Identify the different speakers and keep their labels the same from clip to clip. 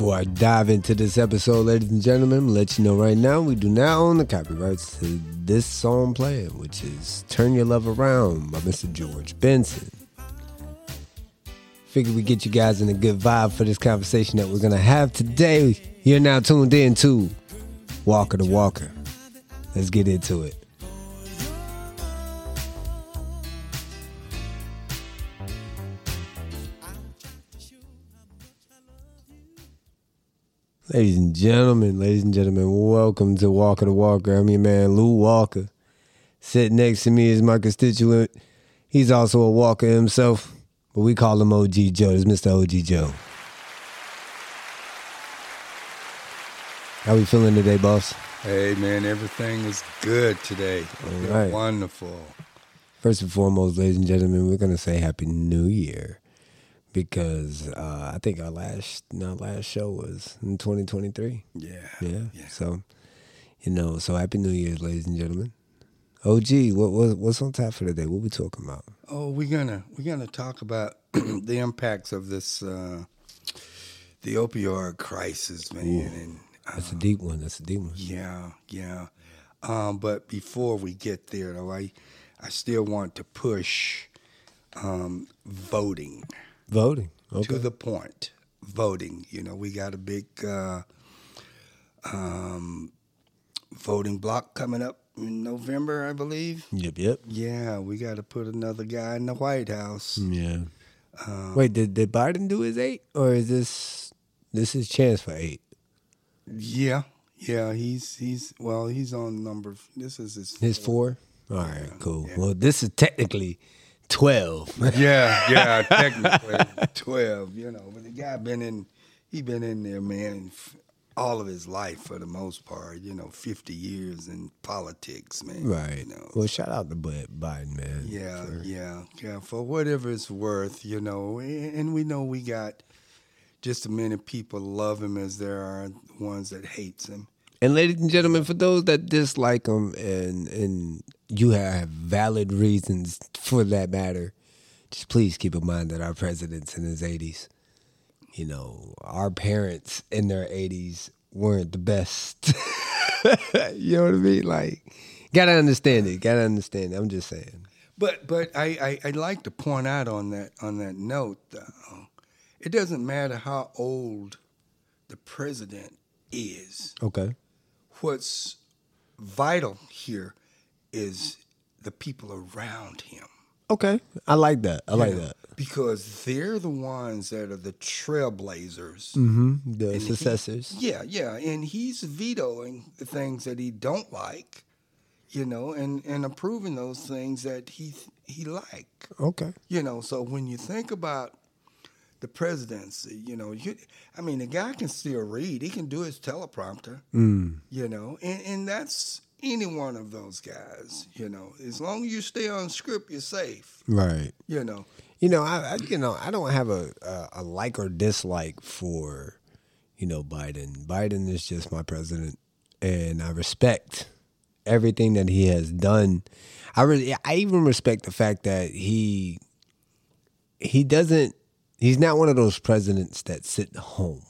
Speaker 1: Before I dive into this episode, ladies and gentlemen, let you know right now we do not own the copyrights to this song playing, which is Turn Your Love Around by Mr. George Benson. Figure we get you guys in a good vibe for this conversation that we're going to have today. You're now tuned in to Walker to Walker. Let's get into it. Ladies and gentlemen, ladies and gentlemen, welcome to Walker to Walker. I'm your man, Lou Walker. Sitting next to me is my constituent. He's also a walker himself, but we call him OG Joe. This is Mr. OG Joe. How we feeling today, boss?
Speaker 2: Hey man, everything is good today.
Speaker 1: All right.
Speaker 2: Wonderful.
Speaker 1: First and foremost, ladies and gentlemen, we're gonna say Happy New Year because uh, I think our last our last show was in 2023.
Speaker 2: Yeah.
Speaker 1: Yeah.
Speaker 2: Yeah.
Speaker 1: So, you know, so Happy New Year, ladies and gentlemen. OG, what, what what's on tap for today? What we talking about?
Speaker 2: Oh, we're gonna we're gonna talk about the impacts of this uh, the opioid crisis, man. And uh,
Speaker 1: That's a deep one. That's a deep one.
Speaker 2: yeah, yeah. Um, but before we get there, though, I I still want to push um, voting.
Speaker 1: Voting. Okay.
Speaker 2: to the point. Voting, you know, we got a big uh, um, voting block coming up in November, I believe.
Speaker 1: Yep. Yep.
Speaker 2: Yeah, we got to put another guy in the White House.
Speaker 1: Yeah.
Speaker 2: Um,
Speaker 1: Wait, did did Biden do his eight, or is this this is chance for eight?
Speaker 2: Yeah, yeah, he's he's well, he's on number. This is his.
Speaker 1: His four. All right. Cool. Well, this is technically twelve.
Speaker 2: Yeah, yeah, technically twelve. You know, but the guy been in. He been in there, man, all of his life for the most part. You know, fifty years in politics, man.
Speaker 1: right.
Speaker 2: You know,
Speaker 1: Well, shout out to Biden, man.
Speaker 2: Yeah,
Speaker 1: for-
Speaker 2: yeah, yeah. For whatever it's worth, you know, and and we know we got just as many people love him as there are ones that hates him.
Speaker 1: And ladies and gentlemen, for those that dislike him and and you have valid reasons for that matter, just please keep in mind that our president's in his eighties. You know, our parents in their eighties weren't the best. you know what I mean? Like, gotta understand it. Gotta understand it. I'm just saying.
Speaker 2: But but I, I I'd like to point out on that on that note, though, it doesn't matter how old the president is.
Speaker 1: Okay.
Speaker 2: What's vital here is the people around him.
Speaker 1: Okay. I like that. I like that.
Speaker 2: because they're the ones that are the trailblazers.
Speaker 1: Mm-hmm. The
Speaker 2: And he-
Speaker 1: successors.
Speaker 2: Yeah, yeah, and he's vetoing the things that he don't like, you know, and and approving those things that he he like,
Speaker 1: Okay.
Speaker 2: you know. So when you think about the presidency, you know, you, I mean, the guy can still read; he can do his teleprompter,
Speaker 1: Mm.
Speaker 2: you know, and and that's any one of those guys, you know. As long as you stay on script, you're safe,
Speaker 1: Right.
Speaker 2: you know.
Speaker 1: You know, I, I you know I don't have a, a a like or dislike for you know Biden. Biden is just my president, and I respect everything that he has done. I really, I even respect the fact that he he doesn't. He's not one of those presidents that sit home.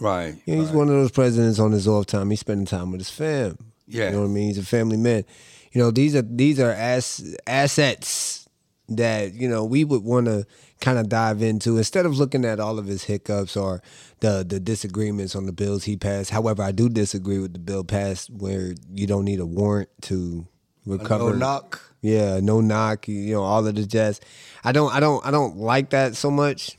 Speaker 2: Right.
Speaker 1: You know, he's one of those presidents on his off time. He's spending time with his fam.
Speaker 2: Yeah.
Speaker 1: You know what I mean? He's a family man. You know, these are these are ass, assets that, you know, we would want to kind of dive into instead of looking at all of his hiccups or the the disagreements on the bills he passed. However, I do disagree with the bill passed where you don't need a warrant to recover
Speaker 2: No knock.
Speaker 1: Yeah, no knock, you know, all of the jazz. I don't I don't I don't like that so much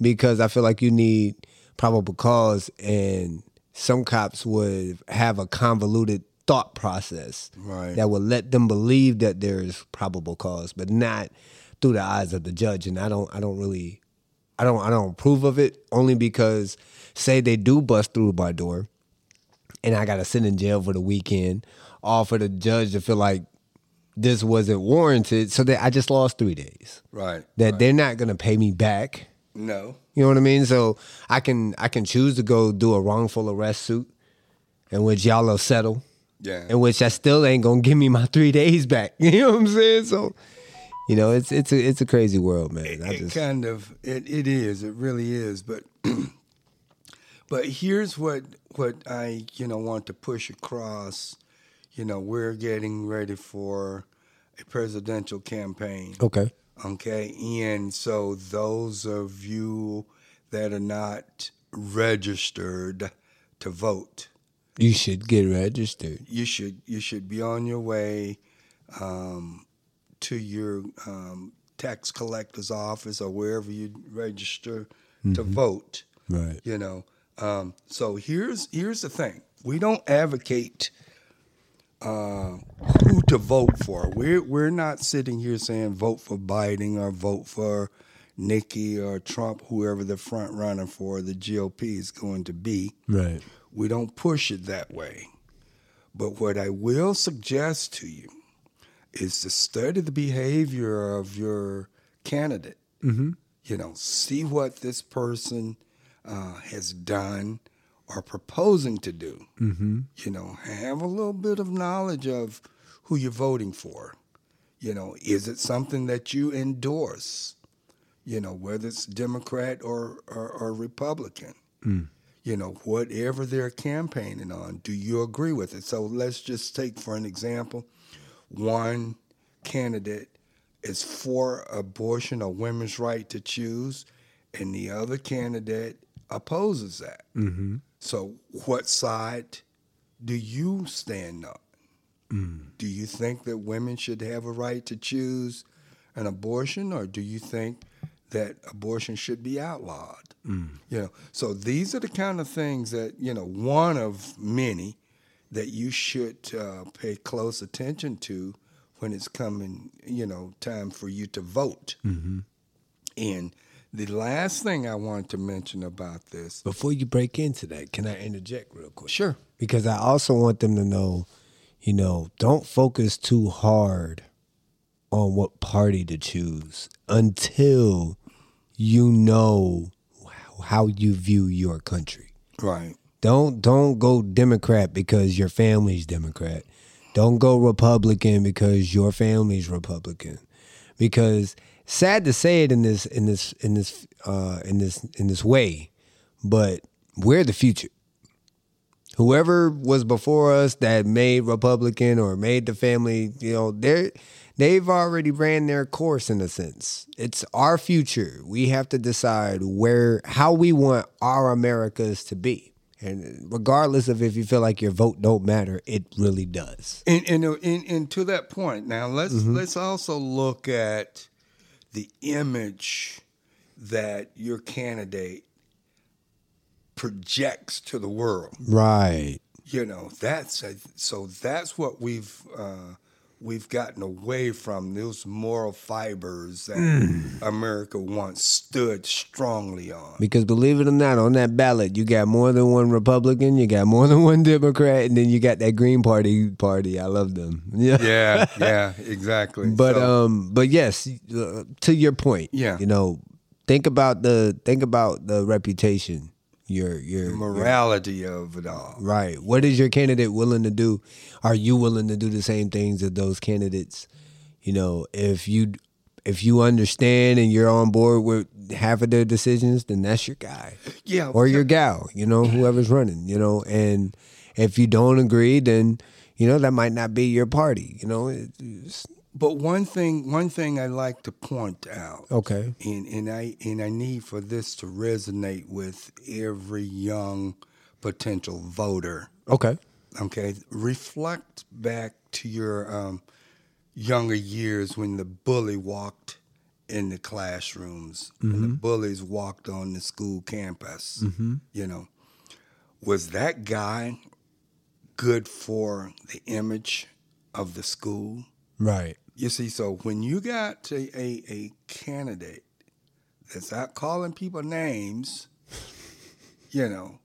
Speaker 1: because I feel like you need probable cause and some cops would have a convoluted thought process
Speaker 2: Right.
Speaker 1: that would let them believe that there is probable cause, but not through the eyes of the judge. And I don't I don't really I don't I don't approve of it only because say they do bust through my door and I gotta sit in jail for the weekend, all for the judge to feel like this wasn't warranted. So that I just lost three days.
Speaker 2: Right.
Speaker 1: That they're not gonna pay me back.
Speaker 2: No.
Speaker 1: You know what I mean? So I can I can choose to go do a wrongful arrest suit in which y'all will settle.
Speaker 2: Yeah.
Speaker 1: In which I still ain't gonna give me my three days back. You know what I'm saying? So you know, it's it's a it's a crazy world, man. I
Speaker 2: it
Speaker 1: just
Speaker 2: kind of it, it is it really is but But here's what what I you know want to push across. You know, we're getting ready for a presidential campaign.
Speaker 1: Okay.
Speaker 2: Okay, and so those of you that are not registered to vote,
Speaker 1: You should get registered.
Speaker 2: you should you should be on your way um, to your um, tax collector's office or wherever you register to vote.
Speaker 1: Right.
Speaker 2: You know, um, so here's here's the thing: we don't advocate uh, who to vote for. We're we're not sitting here saying vote for Biden or vote for Nikki or Trump, whoever the front runner for the GOP is going to be.
Speaker 1: Right.
Speaker 2: We don't push it that way. But what I will suggest to you is to study the behavior of your candidate.
Speaker 1: Mm-hmm.
Speaker 2: You know, see what this person uh, has done or proposing to do.
Speaker 1: Mm-hmm.
Speaker 2: You know, have a little bit of knowledge of who you're voting for. You know, is it something that you endorse? You know, whether it's Democrat or, or, or Republican
Speaker 1: Mm.
Speaker 2: you know, whatever they're campaigning on, do you agree with it? So let's just take for an example, one candidate is for abortion or women's right to choose, and the other candidate opposes that.
Speaker 1: Mm-hmm.
Speaker 2: So what side do you stand on?
Speaker 1: Mm.
Speaker 2: Do you think that women should have a right to choose an abortion, or do you think that abortion should be outlawed?
Speaker 1: Mm.
Speaker 2: You know, so these are the kind of things that you know, one of many that you should uh, pay close attention to when it's coming. You know, time for you to vote.
Speaker 1: Mm-hmm.
Speaker 2: And the last thing I want to mention about this,
Speaker 1: Before you break into that, can I interject real quick?
Speaker 2: sure,
Speaker 1: Because I also want them to know, you know, don't focus too hard on what party to choose until you know how you view your country.
Speaker 2: right,
Speaker 1: Don't don't go Democrat because your family's Democrat. Don't go Republican because your family's Republican. Because sad to say it in this in this in this uh, in this in this way, but we're the future. Whoever was before us that made Republican or made the family, you know, they're they've already ran their course in a sense. It's our future. We have to decide where how we want our Americas to be. And regardless of if you feel like your vote don't matter, it really does.
Speaker 2: And and, and, and to that point, now let's let's also look at the image that your candidate projects to the world.
Speaker 1: Right.
Speaker 2: You know, that's a, so that's what we've uh, we've gotten away from those moral fibers that America once stood strongly on.
Speaker 1: Because believe it or not, on that ballot, you got more than one Republican, you got more than one Democrat, and then you got that Green Party party. I love them. Yeah.
Speaker 2: Yeah, yeah, exactly.
Speaker 1: But
Speaker 2: So-
Speaker 1: um, but yes, uh, to your point,
Speaker 2: Yeah.
Speaker 1: you know, think about the think about the reputation, your your
Speaker 2: the morality of it all.
Speaker 1: right. What is your candidate willing to do? Are you willing to do the same things that those candidates? You know, if you if you understand and you're on board with half of their decisions, then that's your guy
Speaker 2: Yeah,
Speaker 1: or your gal. You know, whoever's running. You know, and if you don't agree, then you know that might not be your party. You know, it- it's,
Speaker 2: But one thing, one thing I like to point out,
Speaker 1: okay.
Speaker 2: and, and I and I need for this to resonate with every young potential voter.
Speaker 1: Okay.
Speaker 2: Okay, reflect back to your um, younger years when the bully walked in the classrooms, and the bullies walked on the school campus. You know, was that guy good for the image of the school?
Speaker 1: Right.
Speaker 2: You see, so when you got a, a, a candidate that's out calling people names, you know,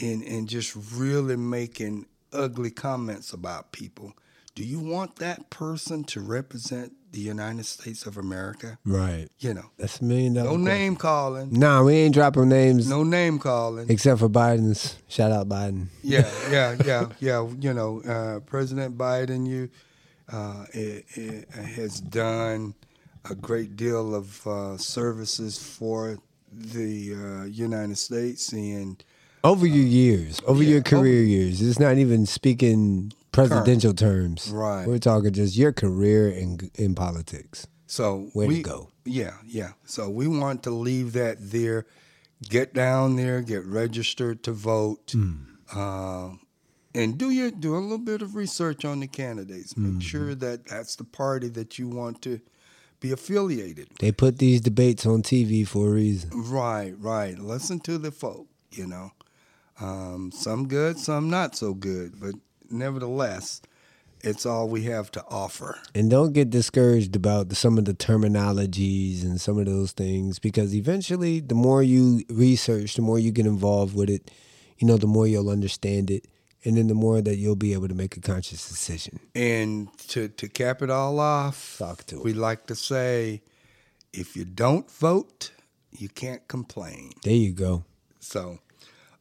Speaker 2: and and just really making ugly comments about people, do you want that person to represent the United States of America?
Speaker 1: Right.
Speaker 2: You know,
Speaker 1: That's a million dollar.
Speaker 2: no
Speaker 1: question.
Speaker 2: name calling,
Speaker 1: Nah, we ain't dropping names
Speaker 2: no name calling.
Speaker 1: except for Biden's. Shout out Biden.
Speaker 2: Yeah, yeah, yeah, yeah. You know, uh, President Biden, you uh, it, it has done a great deal of uh, services for the uh, United States, and
Speaker 1: Over your years, over
Speaker 2: yeah,
Speaker 1: your career years. It's not even speaking presidential terms.
Speaker 2: Right.
Speaker 1: We're talking just your career in in politics.
Speaker 2: So
Speaker 1: to
Speaker 2: we
Speaker 1: go.
Speaker 2: Yeah, yeah. So we want to leave that there. Get down there, get registered to vote, uh, and do your do a little bit of research on the candidates. Make sure that that's the party that you want to be affiliated.
Speaker 1: They put these debates on TV for a reason.
Speaker 2: Right, right. Listen to the folk. You know, um, some good, some not so good, but nevertheless, it's all we have to offer.
Speaker 1: And don't get discouraged about the, some of the terminologies and some of those things because eventually, the more you research, the more you get involved with it, you know, the more you'll understand it. And then the more that you'll be able to make a conscious decision.
Speaker 2: And to, to cap it all off,
Speaker 1: Talk to
Speaker 2: we like to say if you don't vote, you can't complain.
Speaker 1: There you go.
Speaker 2: So,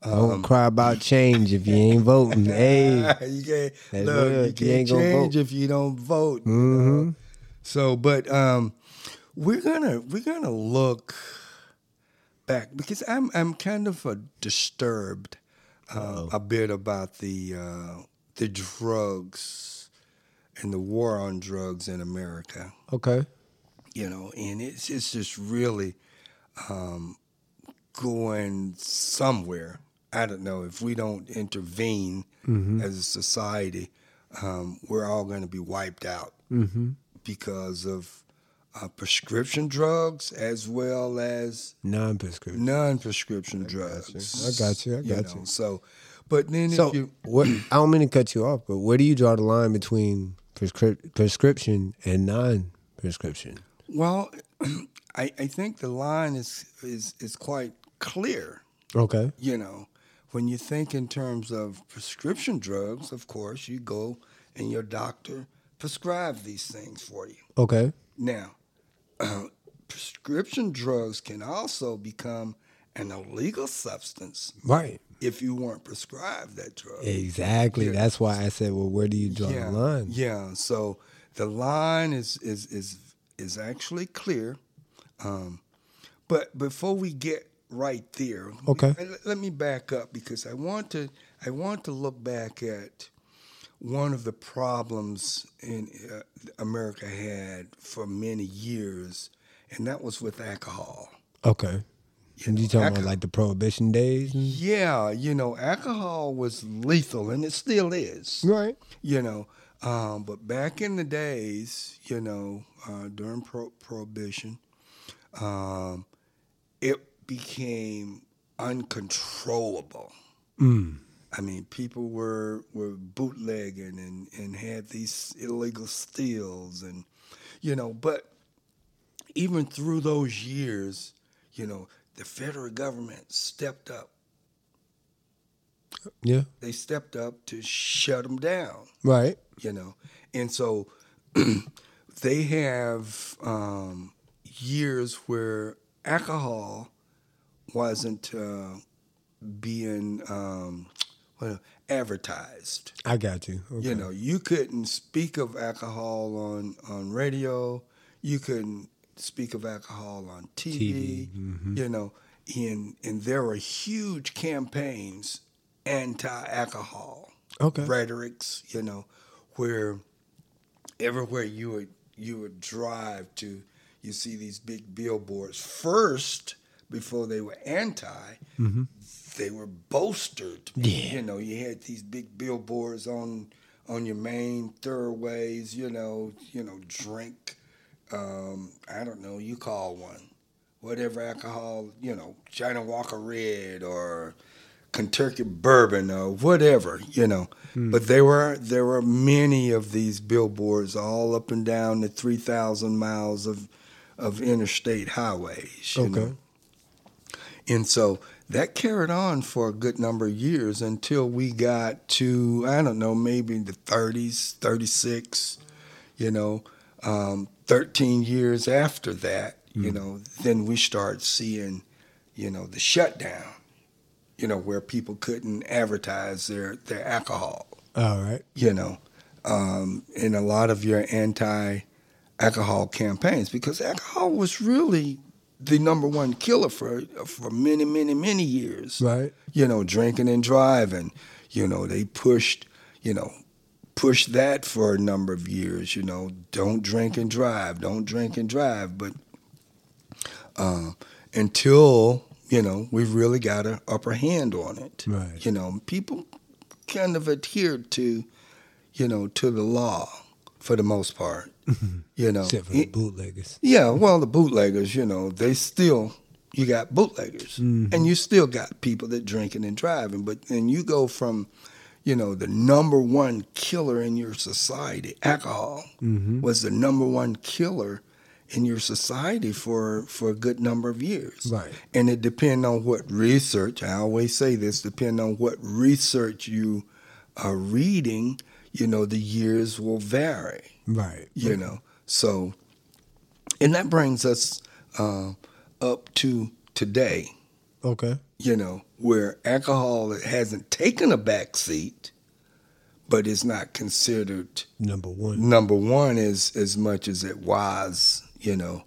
Speaker 1: Don't cry about change if you ain't voting. hey,
Speaker 2: you can't,
Speaker 1: That's
Speaker 2: look,
Speaker 1: real.
Speaker 2: you
Speaker 1: You
Speaker 2: can't
Speaker 1: ain't
Speaker 2: change
Speaker 1: vote.
Speaker 2: if you don't vote. you know? So, but um, we're gonna we're gonna look back because I'm I'm kind of disturbed uh, a bit about the uh, the drugs and the war on drugs in America.
Speaker 1: okay.
Speaker 2: You know, and it's it's just really um, going somewhere. I don't know if we don't intervene as a society, um, we're all going to be wiped out
Speaker 1: Mm-hmm.
Speaker 2: because of uh, prescription drugs as well as
Speaker 1: Non prescription.
Speaker 2: non-prescription drugs.
Speaker 1: I got you. I got you.
Speaker 2: So, but then
Speaker 1: So,
Speaker 2: if you
Speaker 1: what, I don't mean to cut you off, but where do you draw the line between prescrip- prescription and non prescription?
Speaker 2: well, I, I think the line is is is quite clear.
Speaker 1: Okay.
Speaker 2: you know, when you think in terms of prescription drugs, of course, you go and your doctor prescribe these things for you.
Speaker 1: Okay.
Speaker 2: Now, prescription drugs can also become an illegal substance
Speaker 1: Right.
Speaker 2: if you weren't prescribed that drug.
Speaker 1: Exactly.
Speaker 2: Yeah.
Speaker 1: That's why I said, well, where do you draw
Speaker 2: yeah,
Speaker 1: the line?
Speaker 2: Yeah. So the line is is is is actually clear. Um, but before we get right there,
Speaker 1: Okay.
Speaker 2: let- let me back up because I want to I want to look back at one of the problems in uh, America had for many years, and that was with alcohol.
Speaker 1: Okay. and you talking
Speaker 2: alcohol-
Speaker 1: about like the prohibition days? and-
Speaker 2: Yeah, you know, alcohol was lethal, and it still is.
Speaker 1: Right.
Speaker 2: you know. Um, but back in the days, you know, uh, during pro- prohibition, um, it became uncontrollable.
Speaker 1: Mm.
Speaker 2: I mean, people were were bootlegging and, and had these illegal steals, and you know. But even through those years, you know, the federal government stepped up.
Speaker 1: Yeah.
Speaker 2: They stepped up to shut them down.
Speaker 1: Right.
Speaker 2: you know and so they have um, years where alcohol wasn't uh, being um, well, advertised
Speaker 1: I got you. Okay.
Speaker 2: you know you couldn't speak of alcohol on on radio you couldn't speak of alcohol on tv,
Speaker 1: TV, mhm.
Speaker 2: you know and and there were huge campaigns anti-alcohol
Speaker 1: Okay.
Speaker 2: rhetorics, you know, where everywhere you would you would drive to, you see these big billboards. First, before they were anti, they were bolstered.
Speaker 1: Yeah.
Speaker 2: You know, you had these big billboards on on your main thoroughways. You know, you know, drink. Um, I don't know. You call one, whatever alcohol. You know, Johnnie Walker Red or Kentucky bourbon or whatever, you know. But there were there were many of these billboards all up and down the three thousand miles of of interstate highways. You
Speaker 1: Okay.
Speaker 2: Know? And so that carried on for a good number of years until we got to I don't know maybe the 30s, 36, you know, um, 13 years after that, you know, then we start seeing, you know, the shutdown you know, where people couldn't advertise their, their alcohol,
Speaker 1: All right.
Speaker 2: you know, um, in a lot of your anti alcohol campaigns because alcohol was really the number one killer for for many, many, many years.
Speaker 1: Right.
Speaker 2: You know, drinking and driving. You know, they pushed. You know, pushed that for a number of years. You know, don't drink and drive. Don't drink and drive. But uh, until you know, we've really got an upper hand on it.
Speaker 1: Right.
Speaker 2: You know, people kind of adhered to, you know, to the law for the most part. You know,
Speaker 1: Except for the bootleggers.
Speaker 2: yeah, well, the bootleggers, you know, they still you got bootleggers, mm-hmm. and you still got people that drinking and driving. But then you go from, you know, the number one killer in your society, alcohol, mm-hmm. was the number one killer in your society for for a good number of years.
Speaker 1: Right.
Speaker 2: And it depends on what research. I always say this: depend on what research you are reading. You know, the years will vary
Speaker 1: Right.
Speaker 2: you know so and that brings us uh, up to today
Speaker 1: Okay.
Speaker 2: you know where alcohol hasn't taken a back seat but it's not considered
Speaker 1: Number one.
Speaker 2: number one is as much as it was you know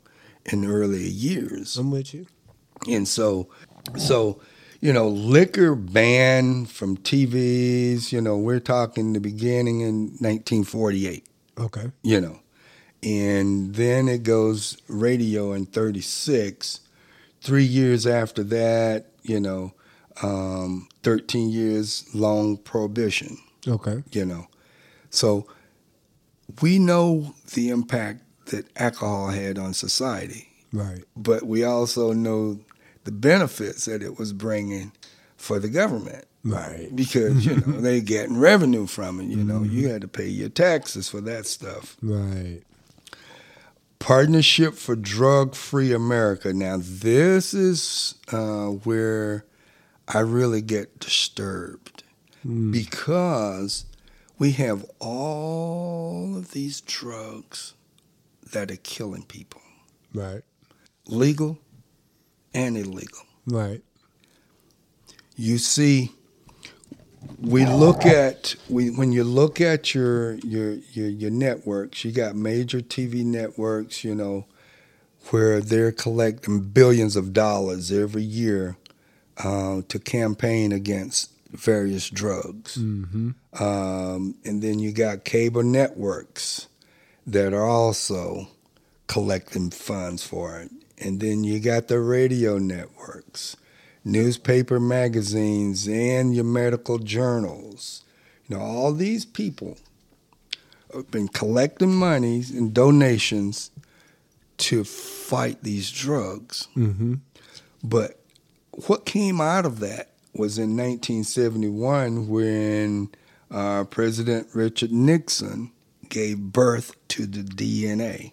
Speaker 2: in earlier years
Speaker 1: I'm with you.
Speaker 2: and so so you know liquor banned from tvs you know we're talking the beginning in 1948
Speaker 1: Okay.
Speaker 2: you know. And then it goes radio in 36. Three years after that, you know, um, 13 years long prohibition,
Speaker 1: Okay.
Speaker 2: you know. So we know the impact that alcohol had on society,
Speaker 1: Right.
Speaker 2: but we also know the benefits that it was bringing for the government
Speaker 1: Right.
Speaker 2: because, you know, they getting revenue from it. You know, you had to pay your taxes for that stuff.
Speaker 1: Right.
Speaker 2: Partnership for Drug Free America. Now, this is uh, where I really get disturbed because we have all of these drugs that are killing people,
Speaker 1: Right.
Speaker 2: legal and illegal.
Speaker 1: Right.
Speaker 2: You see, we look at we when you look at your your your, your networks, you got major TV networks, you know, where they're collecting billions of dollars every year uh, to campaign against various drugs,
Speaker 1: Mm-hmm.
Speaker 2: um, and then you got cable networks that are also collecting funds for it, and then you got the radio networks newspaper magazines and your medical journals. You know, all these people have been collecting monies and donations to fight these drugs.
Speaker 1: Mm-hmm.
Speaker 2: But what came out of that was in 1971 when uh, President Richard Nixon gave birth to the DNA,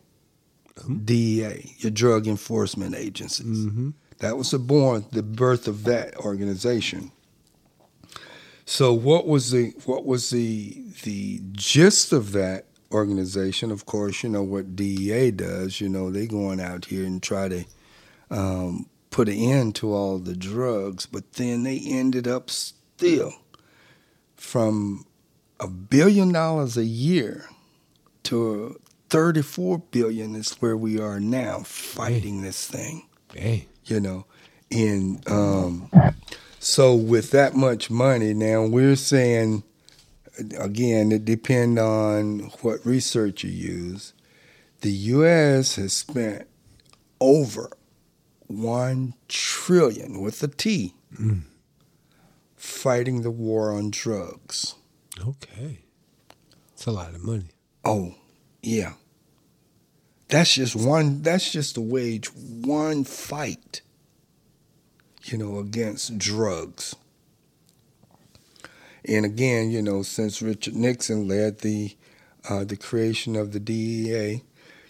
Speaker 2: DEA, your Drug Enforcement Agencies.
Speaker 1: Mm-hmm.
Speaker 2: That was the born the birth of that organization. So what was the what was the the gist of that organization? Of course, you know what DEA does. You know they going out here and try to um, put an end to all the drugs, but then they ended up still from a billion dollars a year to 34 billion is where we are now fighting this thing
Speaker 1: Dang.
Speaker 2: you know and um, so with that much money now we're saying again it depends on what research you use the us has spent over 1 trillion with a t
Speaker 1: Mm.
Speaker 2: fighting the war on drugs
Speaker 1: Okay. It's a lot of money.
Speaker 2: oh yeah that's just one that's just to wage one fight you know against drugs and again you know since richard nixon led the uh, the creation of the dea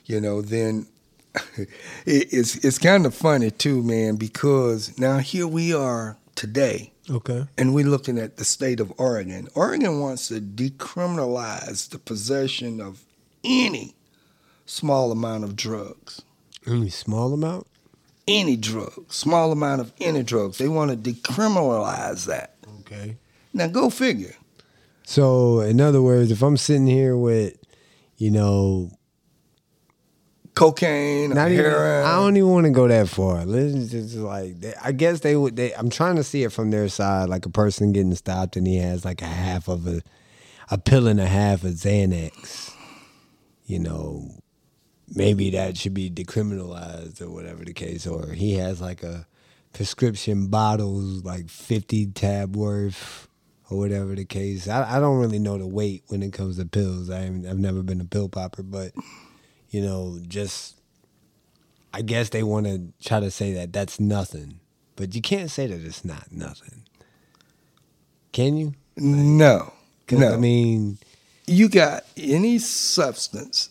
Speaker 2: you know then it, it's it's kind of funny too man because now here we are today
Speaker 1: Okay.
Speaker 2: and we're looking at the state of Oregon. Oregon wants to decriminalize the possession of any small amount of drugs.
Speaker 1: Only small amount?
Speaker 2: Any drug, small amount of any drugs. They want to decriminalize that.
Speaker 1: Okay.
Speaker 2: Now go figure.
Speaker 1: So, in other words, if I'm sitting here with, you know,
Speaker 2: cocaine,
Speaker 1: Not even.
Speaker 2: heroin.
Speaker 1: I don't even want to go that far. Let's just like. They, I guess they would. They, I'm trying to see it from their side, like a person getting stopped and he has like a half of a, a pill and a half of Xanax. You know, maybe that should be decriminalized or whatever the case. Or he has like a prescription bottles, like 50 tab worth or whatever the case. I, I don't really know the weight when it comes to pills. I I've never been a pill popper, but you know, just I guess they want to try to say that that's nothing, but you can't say that it's not nothing. Can you?
Speaker 2: no,
Speaker 1: 'Cause,
Speaker 2: no.
Speaker 1: I mean,
Speaker 2: you got any substance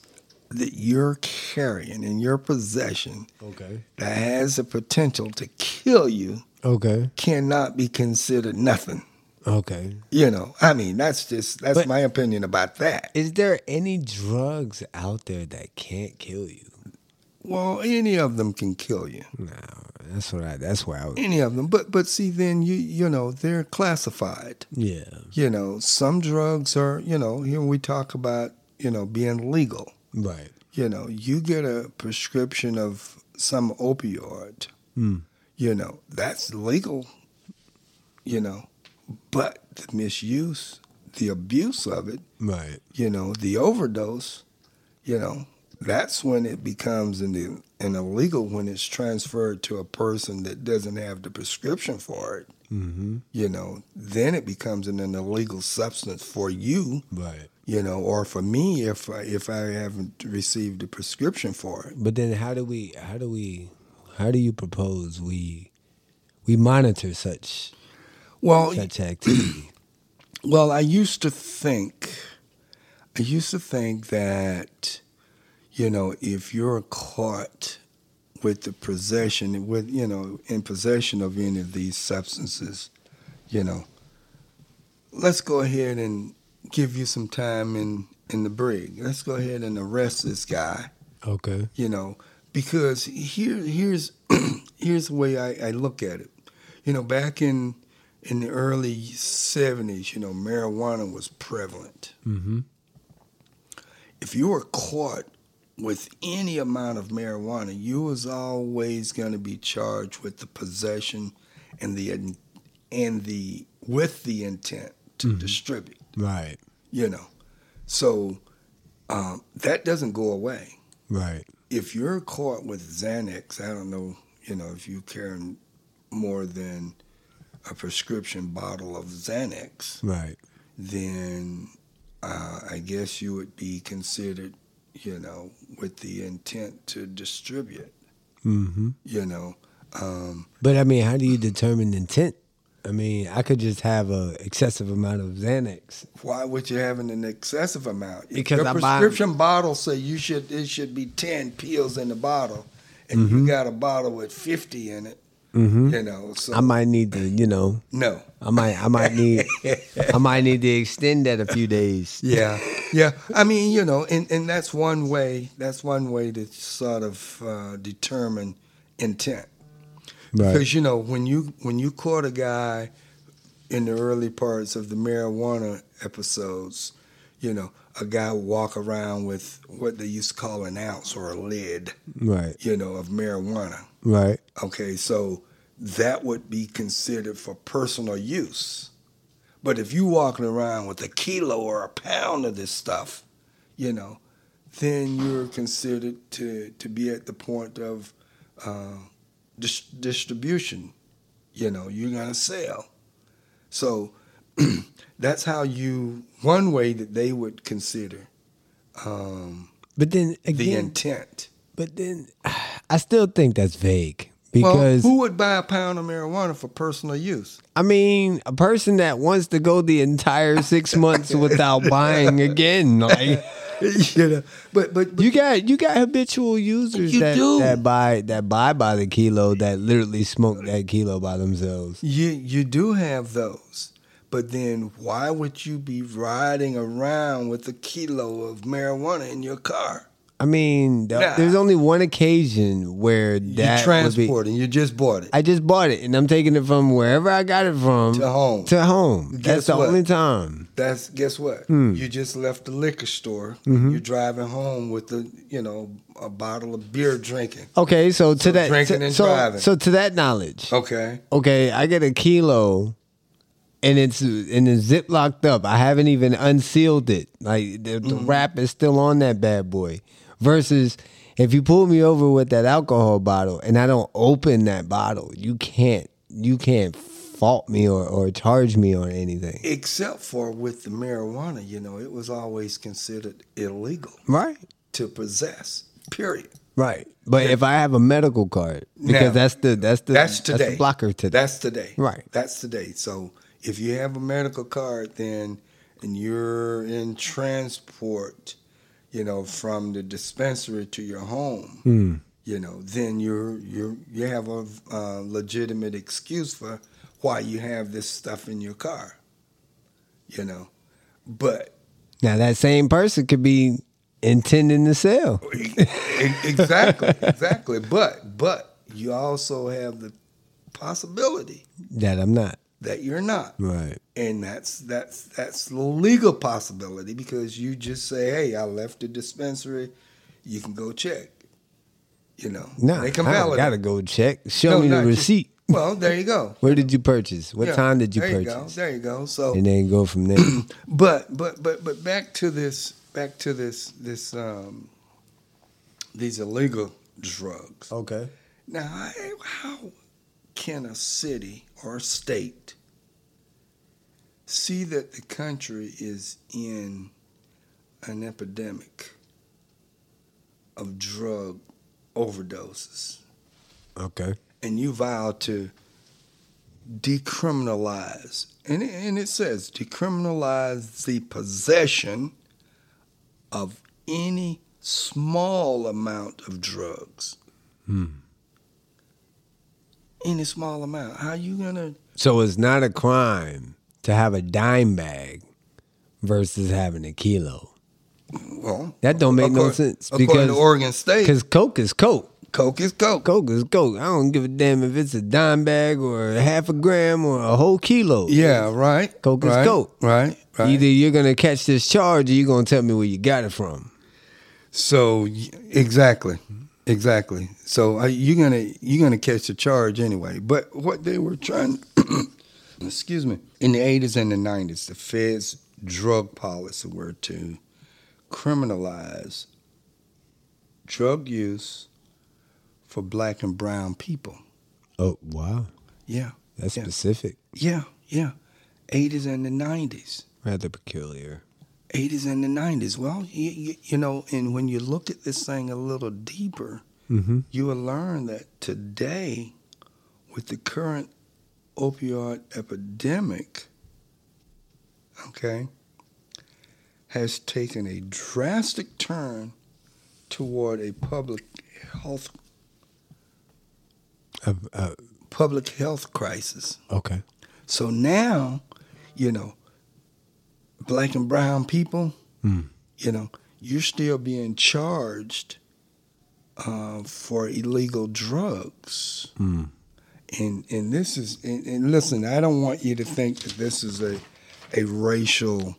Speaker 2: that you're carrying in your possession
Speaker 1: okay,
Speaker 2: that has the potential to kill you
Speaker 1: okay,
Speaker 2: cannot be considered nothing.
Speaker 1: okay.
Speaker 2: You know, I mean, that's just that's
Speaker 1: But-
Speaker 2: my opinion about that.
Speaker 1: Is there any drugs out there that can't kill you?
Speaker 2: Well, any of them can kill you.
Speaker 1: No, that's what I. That's why I was.
Speaker 2: Any of them, but but see, then you you know they're classified.
Speaker 1: Yeah,
Speaker 2: You know, some drugs are you know here we talk about you know being legal.
Speaker 1: Right.
Speaker 2: You know, you get a prescription of some opioid.
Speaker 1: Hmm.
Speaker 2: You know, that's legal. You know, but the misuse, the abuse of it,
Speaker 1: Right.
Speaker 2: you know, the overdose, you know, that's when it becomes an, an illegal when it's transferred to a person that doesn't have the prescription for it.
Speaker 1: Mm-hmm.
Speaker 2: You know, then it becomes an, an illegal substance for you.
Speaker 1: Right.
Speaker 2: You know, or for me if I, if I haven't received a prescription for it.
Speaker 1: But then, how do we? How do we? How do you propose we? We monitor such
Speaker 2: Well,
Speaker 1: such activity.
Speaker 2: Well, I used to think, I used to think that, you know, if you're caught with the possession, with you know, in possession of any of these substances, you know, let's go ahead and give you some time in in the brig. Let's go ahead and arrest this guy,
Speaker 1: Okay.
Speaker 2: you know, because here here's here's the way I, I look at it. You know, back in in the early '70s, you know, marijuana was prevalent.
Speaker 1: Mm-hmm.
Speaker 2: If you were caught with any amount of marijuana, you was always going to be charged with the possession and the and the with the intent to
Speaker 1: Mhm.
Speaker 2: distribute.
Speaker 1: Right.
Speaker 2: You know, so um, that doesn't go away
Speaker 1: Right.
Speaker 2: if you're caught with Xanax, I don't know, you know, if you carry more than a prescription bottle of Xanax,
Speaker 1: Right.
Speaker 2: then uh, I guess you would be considered, you know, with the intent to distribute,
Speaker 1: Mm-hmm.
Speaker 2: you know. Um,
Speaker 1: But I mean, how do you determine intent? I mean, I could just have a excessive amount of Xanax.
Speaker 2: why would you have an excessive amount?
Speaker 1: Because
Speaker 2: your
Speaker 1: I buy-
Speaker 2: prescription bottle say you should it should be ten pills in the bottle, and you got a bottle with fifty in it,
Speaker 1: Mm-hmm.
Speaker 2: you know. So
Speaker 1: I might need to, you know,
Speaker 2: no.
Speaker 1: I might, I might need, I might need to extend that a few days.
Speaker 2: Yeah, yeah. I mean, you know, and, and that's one way. That's one way to sort of uh, determine intent.
Speaker 1: Right.
Speaker 2: Because you know, when you when you caught a guy in the early parts of the marijuana episodes, you know, a guy would walk around with what they used to call an ounce or a lid,
Speaker 1: Right.
Speaker 2: you know, of marijuana.
Speaker 1: Right.
Speaker 2: Okay, so that would be considered for personal use. But if you walking around with a kilo or a pound of this stuff, you know, then you're considered to, to be at the point of uh, dis- distribution. You know, you're gonna sell. So that's how you one way that they would consider um,
Speaker 1: But then again, the
Speaker 2: intent.
Speaker 1: but then I still think that's vague
Speaker 2: Well,
Speaker 1: because
Speaker 2: who would buy a pound of marijuana for personal use?
Speaker 1: I mean, a person that wants to go the entire six months without buying again, like
Speaker 2: you know, but but, but
Speaker 1: you got you got habitual users that,
Speaker 2: do.
Speaker 1: that buy that buy by the kilo that literally smoke that kilo by themselves.
Speaker 2: you you do have those. But then why would you be riding around with a kilo of marijuana in your car?
Speaker 1: I mean, th-
Speaker 2: Nah.
Speaker 1: there's only one occasion where
Speaker 2: You
Speaker 1: that would be.
Speaker 2: transporting. You just bought it
Speaker 1: I just bought it and I'm taking it from wherever I got it from
Speaker 2: to home.
Speaker 1: to home.
Speaker 2: Guess
Speaker 1: That's the
Speaker 2: what?
Speaker 1: only time.
Speaker 2: That's guess what?
Speaker 1: Hmm.
Speaker 2: You just left the liquor store.
Speaker 1: Mm-hmm.
Speaker 2: You're driving home with the you know a bottle of beer drinking.
Speaker 1: Okay, so to that,
Speaker 2: drinking and
Speaker 1: so,
Speaker 2: driving.
Speaker 1: so to that knowledge,
Speaker 2: Okay.
Speaker 1: okay, I get a kilo, and it's and it's zip locked up. I haven't even unsealed it. Like the, the
Speaker 2: Mm-hmm.
Speaker 1: wrap is still on that bad boy. Versus if you pull me over with that alcohol bottle and I don't open that bottle, you can't you can't fault me or, or charge me on anything.
Speaker 2: Except for with the marijuana, you know, it was always considered illegal
Speaker 1: Right.
Speaker 2: to possess. Period.
Speaker 1: Right. But if I have a medical card, because
Speaker 2: Now,
Speaker 1: that's the that's the
Speaker 2: That's today.
Speaker 1: the blocker today.
Speaker 2: That's today.
Speaker 1: Right.
Speaker 2: That's today. So if you have a medical card, then and you're in transport, you know, from the dispensary to your home,
Speaker 1: Hmm.
Speaker 2: you know, then you're you're you have a uh, legitimate excuse for why you have this stuff in your car, you know. But
Speaker 1: Now that same person could be intending to sell.
Speaker 2: Exactly, exactly. But but you also have the possibility
Speaker 1: That I'm not.
Speaker 2: That you're not.
Speaker 1: Right.
Speaker 2: and that's that's that's the legal possibility because you just say, "Hey, I left the dispensary. You can go check." You know,
Speaker 1: No,
Speaker 2: they can
Speaker 1: I
Speaker 2: validate.
Speaker 1: gotta go check. Show
Speaker 2: No,
Speaker 1: me the
Speaker 2: not just-
Speaker 1: receipt.
Speaker 2: well, there you go.
Speaker 1: Where did you purchase? What
Speaker 2: Yeah,
Speaker 1: time did you
Speaker 2: there
Speaker 1: purchase?
Speaker 2: You there you go. So,
Speaker 1: And then go from there.
Speaker 2: but but but but back to this back to this this um these illegal drugs.
Speaker 1: okay.
Speaker 2: Now, I- how can a city or a state see that the country is in an epidemic of drug overdoses
Speaker 1: Okay.
Speaker 2: and you vow to decriminalize, and it, and it says decriminalize the possession of any small amount of drugs. Hmm. Any small amount. How you gonna?
Speaker 1: So it's not a crime to have a dime bag versus having a kilo.
Speaker 2: Well,
Speaker 1: That don't make no
Speaker 2: according-
Speaker 1: sense
Speaker 2: According
Speaker 1: because
Speaker 2: to Oregon State,
Speaker 1: because Coke is Coke.
Speaker 2: Coke is Coke.
Speaker 1: Coke is Coke. I don't give a damn if it's a dime bag or a half a gram or a whole kilo.
Speaker 2: Yeah, right.
Speaker 1: Coke is Coke.
Speaker 2: Right. Right.
Speaker 1: Either you're gonna catch this charge or you're gonna tell me where you got it from.
Speaker 2: So exactly, exactly. So uh, you're gonna you're gonna catch the charge anyway. But what they were trying, excuse me, in the 80s and the 90s, the Fed's drug policy were to criminalize drug use for black and brown people.
Speaker 1: Oh wow,
Speaker 2: Yeah,
Speaker 1: that's
Speaker 2: Yeah.
Speaker 1: specific.
Speaker 2: yeah, yeah. 80s and the 90s.
Speaker 1: Rather peculiar.
Speaker 2: 80s and the 90s. Well, you, you, you know, and when you look at this thing a little deeper,
Speaker 1: Mm-hmm.
Speaker 2: you will learn that today, with the current opioid epidemic, okay, has taken a drastic turn toward a public health
Speaker 1: Uh, uh,
Speaker 2: public health crisis.
Speaker 1: okay.
Speaker 2: So now, you know, black and brown people,
Speaker 1: Mm.
Speaker 2: you know, you're still being charged uh, for illegal drugs.
Speaker 1: Mm.
Speaker 2: And and this is and, and listen, I don't want you to think that this is a a racial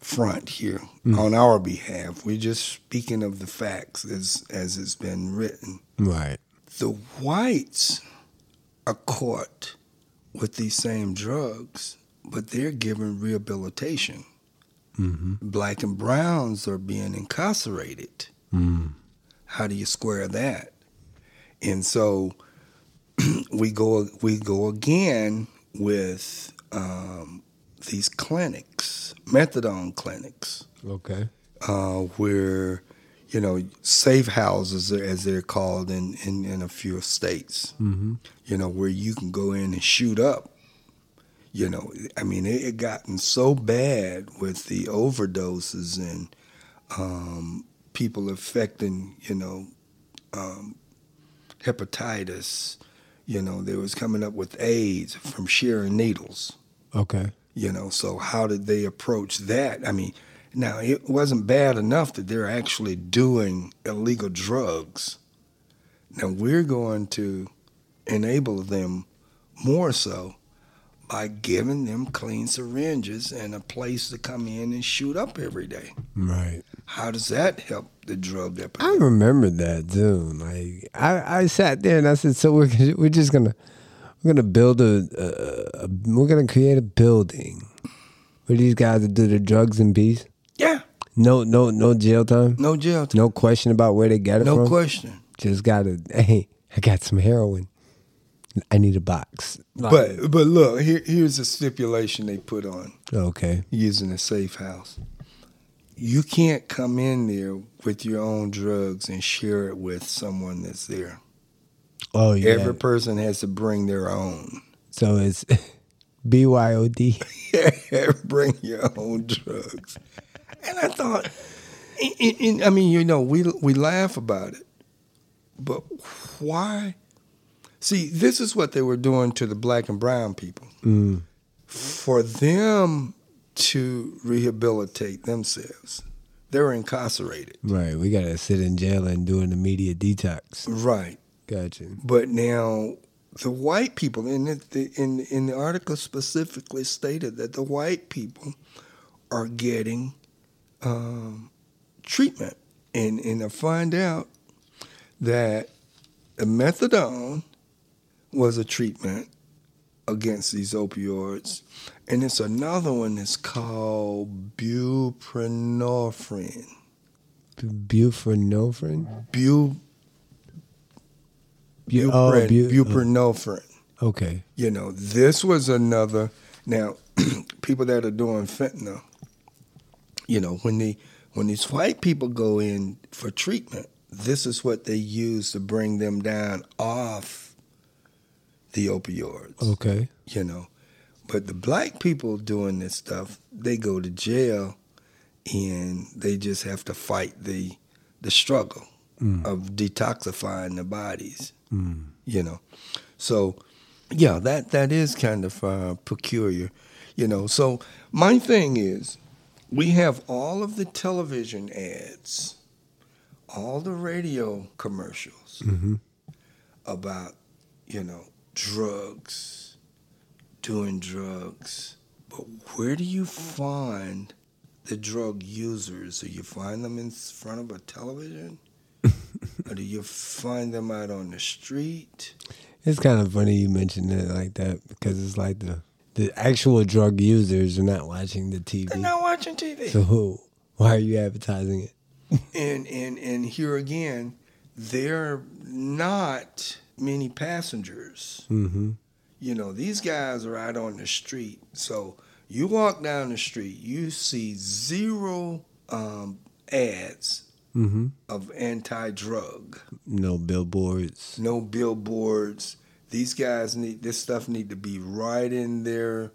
Speaker 2: front here on our behalf. We're just speaking of the facts as as it's been written
Speaker 1: Right.
Speaker 2: the whites are caught with these same drugs, but they're given rehabilitation.
Speaker 1: Mm-hmm.
Speaker 2: Black and browns are being incarcerated.
Speaker 1: Mm.
Speaker 2: How do you square that? And so we go we go again with um, these clinics, methadone clinics
Speaker 1: Okay.
Speaker 2: uh, where you know safe houses as they're called in, in, in a few states
Speaker 1: Mm-hmm.
Speaker 2: you know where you can go in and shoot up you know i mean it had gotten so bad with the overdoses and um, people affecting you know um, hepatitis you know they was coming up with aids from sharing needles
Speaker 1: Okay.
Speaker 2: you know so how did they approach that i mean Now, it wasn't bad enough that they're actually doing illegal drugs. Now, we're going to enable them more so by giving them clean syringes and a place to come in and shoot up every day.
Speaker 1: Right.
Speaker 2: How does that help the drug epidemic?
Speaker 1: I remember that too. Like I, I sat there and I said, so we're we're just gonna we're gonna build a, a, a we're gonna create a building for these guys will do the drugs in peace.
Speaker 2: Yeah,
Speaker 1: No, no, no jail time.
Speaker 2: no jail time.
Speaker 1: No question about where they get it
Speaker 2: No
Speaker 1: from.
Speaker 2: question.
Speaker 1: Just gotta. Hey, I got some heroin. I need a box.
Speaker 2: But but look, here, here's a stipulation they put on
Speaker 1: okay,
Speaker 2: using a safe house. You can't come in there with your own drugs and share it with someone that's there.
Speaker 1: oh yeah.
Speaker 2: Every person has to bring their own.
Speaker 1: so it's BYOD.
Speaker 2: bring your own drugs. And I thought, and- and, I mean, you know, we we laugh about it, but why? See, this is what they were doing to the black and brown people.
Speaker 1: Mm.
Speaker 2: For them to rehabilitate themselves, they were incarcerated.
Speaker 1: Right, we gotta sit in jail and do an immediate detox.
Speaker 2: Right.
Speaker 1: Gotcha.
Speaker 2: But now the white people in the, the in in the article specifically stated that the white people are getting um, treatment, and and I find out that the methadone was a treatment against these opioids, and it's another one that's called buprenorphine.
Speaker 1: Buprenorphine.
Speaker 2: Bu, oh,
Speaker 1: Bu- oh, bu-
Speaker 2: buprenorphine.
Speaker 1: Okay.
Speaker 2: You know, this was another. Now, people that are doing fentanyl, you know, when the when these white people go in for treatment, this is what they use to bring them down off the opioids.
Speaker 1: Okay.
Speaker 2: You know, but the black people doing this stuff, they go to jail, and they just have to fight the the struggle
Speaker 1: Mm.
Speaker 2: of detoxifying the bodies
Speaker 1: Mm.
Speaker 2: you know. So, yeah, that that is kind of uh, peculiar, you know. So my thing is, we have all of the television ads, all the radio commercials
Speaker 1: hmm
Speaker 2: about, you know, drugs, doing drugs. But where do you find the drug users? Do you find them in front of a television? or do you find them out on the street?
Speaker 1: It's kind of funny you mentioned it like that because it's like the the actual drug users are not watching the TV.
Speaker 2: They're not watching TV.
Speaker 1: So who? Why are you advertising it?
Speaker 2: and and and here again, they're not many passengers.
Speaker 1: Mm-hmm.
Speaker 2: You know, these guys are out on the street. So you walk down the street, you see zero um, ads
Speaker 1: Mm-hmm.
Speaker 2: of anti-drug,
Speaker 1: No billboards.
Speaker 2: no billboards. These guys need this stuff need to be right in their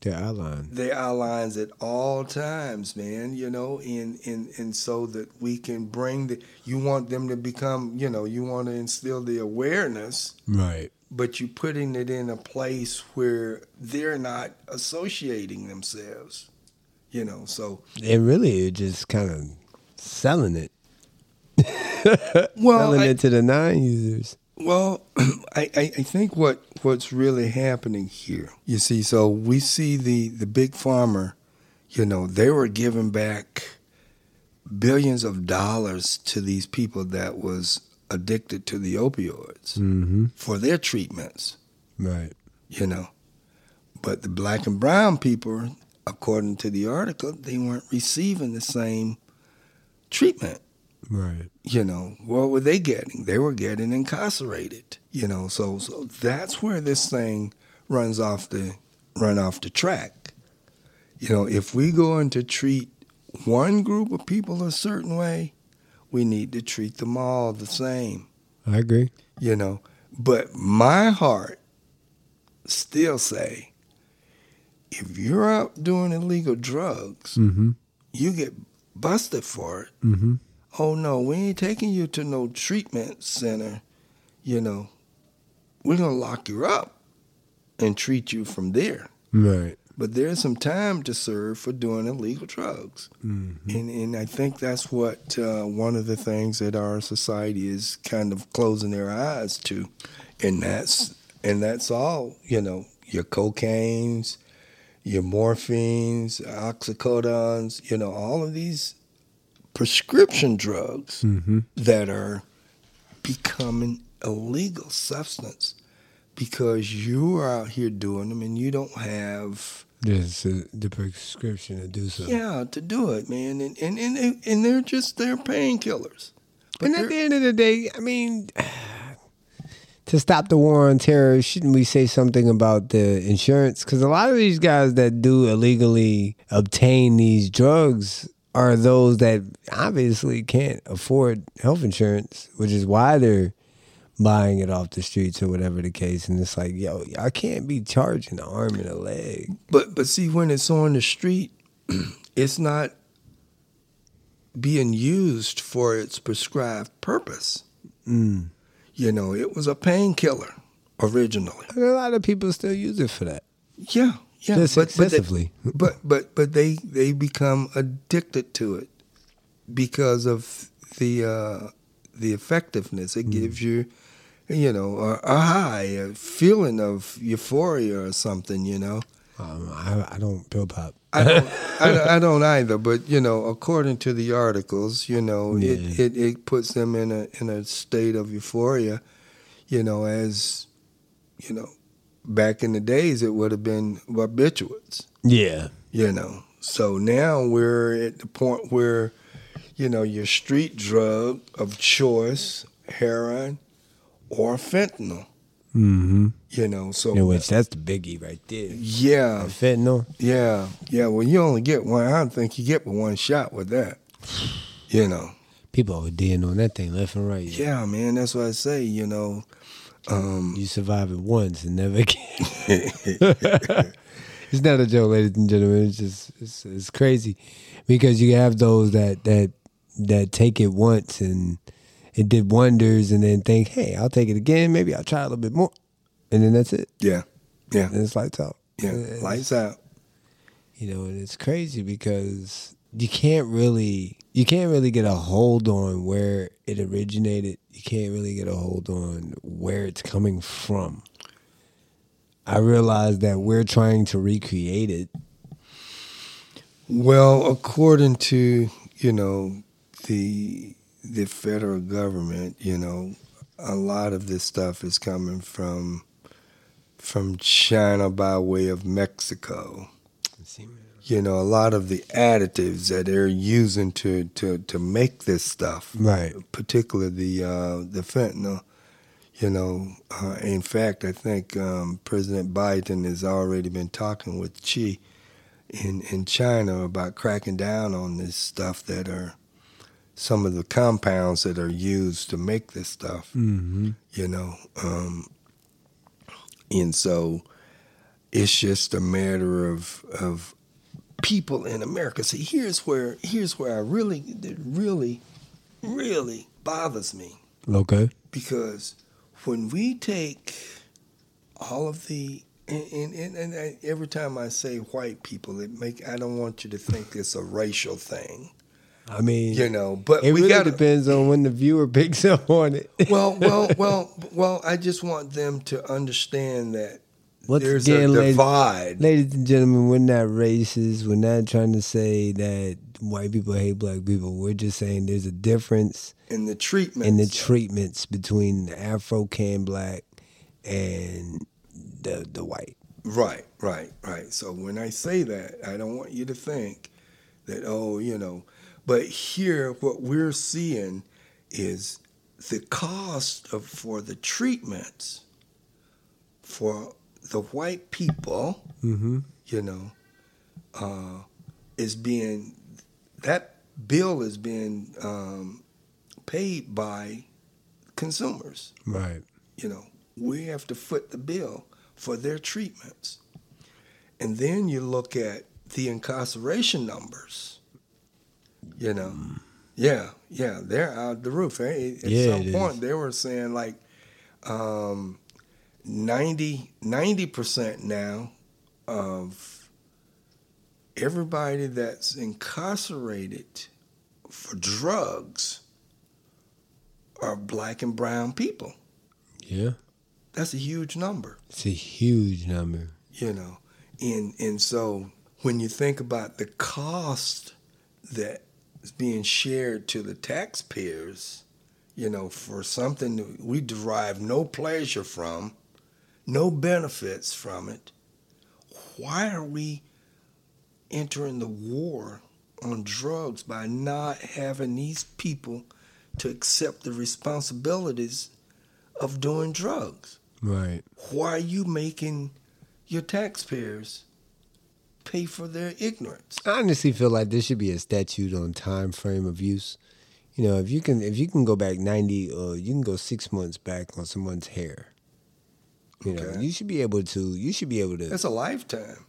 Speaker 1: Their outline.
Speaker 2: their outlines at all times, man. You know, and and and so that we can bring the. You want them to become, you know, you want to instill the awareness,
Speaker 1: Right.
Speaker 2: but you're putting it in a place where they're not associating themselves. You know, so
Speaker 1: And really, it just kind of selling it.
Speaker 2: well,
Speaker 1: selling
Speaker 2: I,
Speaker 1: it to the non users.
Speaker 2: Well, I, I, think what, what's really happening here, you see, so we see the, the big Pharma, you know, they were giving back billions of dollars to these people that was addicted to the opioids
Speaker 1: Mm-hmm.
Speaker 2: for their treatments,
Speaker 1: Right.
Speaker 2: you know. But the black and brown people, according to the article, they weren't receiving the same treatment
Speaker 1: Right.
Speaker 2: you know what were they getting they were getting incarcerated you know so so that's where this thing runs off the run off the track you know if we going to treat one group of people a certain way we need to treat them all the same
Speaker 1: I agree.
Speaker 2: you know but my heart still say if you're out doing illegal drugs
Speaker 1: Mm-hmm.
Speaker 2: you get busted for it
Speaker 1: Mm-hmm.
Speaker 2: Oh no, we ain't taking you to no treatment center. You know, we're gonna lock you up and treat you from there.
Speaker 1: Right.
Speaker 2: but there's some time to serve for doing illegal drugs.
Speaker 1: Mm-hmm.
Speaker 2: And, and I think that's what uh, one of the things that our society is kind of closing their eyes to. And that's, and that's all, you know, your cocaines, your morphines, oxycodones, you know, all of these prescription drugs
Speaker 1: Mm-hmm.
Speaker 2: that are becoming illegal substance because you're out here doing them and you don't have
Speaker 1: uh, the prescription to do so.
Speaker 2: yeah to do it man and and and, and they're just they're painkillers
Speaker 1: and at the end of the day, I mean, to stop the war on terror, shouldn't we say something about the insurance? Because a lot of these guys that do illegally obtain these drugs are those that obviously can't afford health insurance, which is why they're buying it off the streets or whatever the case. And it's like, yo, I can't be charging an arm and a leg.
Speaker 2: but but see when it's on the street it's not being used for its prescribed purpose
Speaker 1: Mm.
Speaker 2: you know it was a painkiller originally
Speaker 1: And a lot of people still use it for that,
Speaker 2: yeah yeah
Speaker 1: just
Speaker 2: but, but they-
Speaker 1: excessively.
Speaker 2: but but but they they become addicted to it because of the uh, the effectiveness it gives you you know a, a high a feeling of euphoria or something you know
Speaker 1: um, I, I don't pill pop.
Speaker 2: I don't, I, don't- I don't either, but you know, according to the articles, you know,
Speaker 1: Yeah.
Speaker 2: it, it, it puts them in a in a state of euphoria, you know, as you know, back in the days it would have been barbiturates,
Speaker 1: Yeah.
Speaker 2: you know. So now we're at the point where, you know, your street drug of choice, heroin or fentanyl,
Speaker 1: Mm-hmm.
Speaker 2: you know. So
Speaker 1: which that's the biggie right there.
Speaker 2: yeah,
Speaker 1: fentanyl.
Speaker 2: Yeah, yeah. Well, you only get one. I don't think you get but one shot with that. You know.
Speaker 1: People are ODing on that thing left and right.
Speaker 2: Yeah, man. That's what I say. You know. Um,
Speaker 1: You survive it once and never again. it's not a joke, ladies and gentlemen. It's just it's, it's crazy because you have those that that that take it once and it did wonders, and then think, hey, I'll take it again. Maybe I'll try a little bit more, and then that's it.
Speaker 2: yeah, yeah,
Speaker 1: And it's lights out.
Speaker 2: yeah.
Speaker 1: It's-
Speaker 2: Lights out.
Speaker 1: you know and it's crazy because you can't really you can't really get a hold on where it originated. You can't really get a hold on where it's coming from. I realize that we're trying to recreate it.
Speaker 2: Well, according to you know the the federal government, you know, a lot of this stuff is coming from from China by way of Mexico. You know, a lot of the additives that they're using to to to make this stuff,
Speaker 1: right
Speaker 2: particularly the uh, the fentanyl. You know, uh, in fact, I think um, President Biden has already been talking with Xi in in China about cracking down on this stuff that are some of the compounds that are used to make this stuff
Speaker 1: mm-hmm.
Speaker 2: you know. Um, and so it's just a matter of of people in America. See, here's where here's where I really it really really bothers me
Speaker 1: okay
Speaker 2: because when we take all of the and, and, and, and I, every time I say white people, it make I don't want you to think it's a racial thing,
Speaker 1: i mean
Speaker 2: you know. But
Speaker 1: it really
Speaker 2: got
Speaker 1: depends on when the viewer picks up on it
Speaker 2: well, well, well, well. I just want them to understand that
Speaker 1: Once
Speaker 2: there's
Speaker 1: again,
Speaker 2: a
Speaker 1: ladies- Ladies and gentlemen, we're not racist. We're not trying to say that white people hate black people. We're just saying there's a difference
Speaker 2: in the treatment.
Speaker 1: in the treatments between the Afro can black and the the white.
Speaker 2: right, right, right. So when I say that, I don't want you to think that oh, you know. But here, what we're seeing is the cost of for the treatments for the white people.
Speaker 1: Mm-hmm.
Speaker 2: You know, uh, is being that bill is being um, paid by consumers.
Speaker 1: Right.
Speaker 2: you know, we have to foot the bill for their treatments. And then you look at the incarceration numbers, you know. Yeah, yeah, they're out the roof. eh? At
Speaker 1: Yeah,
Speaker 2: some point,
Speaker 1: is.
Speaker 2: they were saying like um, 90 percent now of everybody that's incarcerated for drugs are black and brown people.
Speaker 1: Yeah.
Speaker 2: That's a huge number,
Speaker 1: It's a huge number.
Speaker 2: you know. And and so when you think about the cost that is being shared to the taxpayers, you know, for something that we derive no pleasure from, no benefits from it, why are we entering the war on drugs by not having these people to accept the responsibilities of doing drugs?
Speaker 1: Right.
Speaker 2: Why are you making your taxpayers pay for their ignorance?
Speaker 1: I honestly feel like there should be a statute on time frame of use. You know, if you can if you can go back ninety or you can go six months back on someone's hair. You know, you should be able to you should be able to
Speaker 2: That's a lifetime.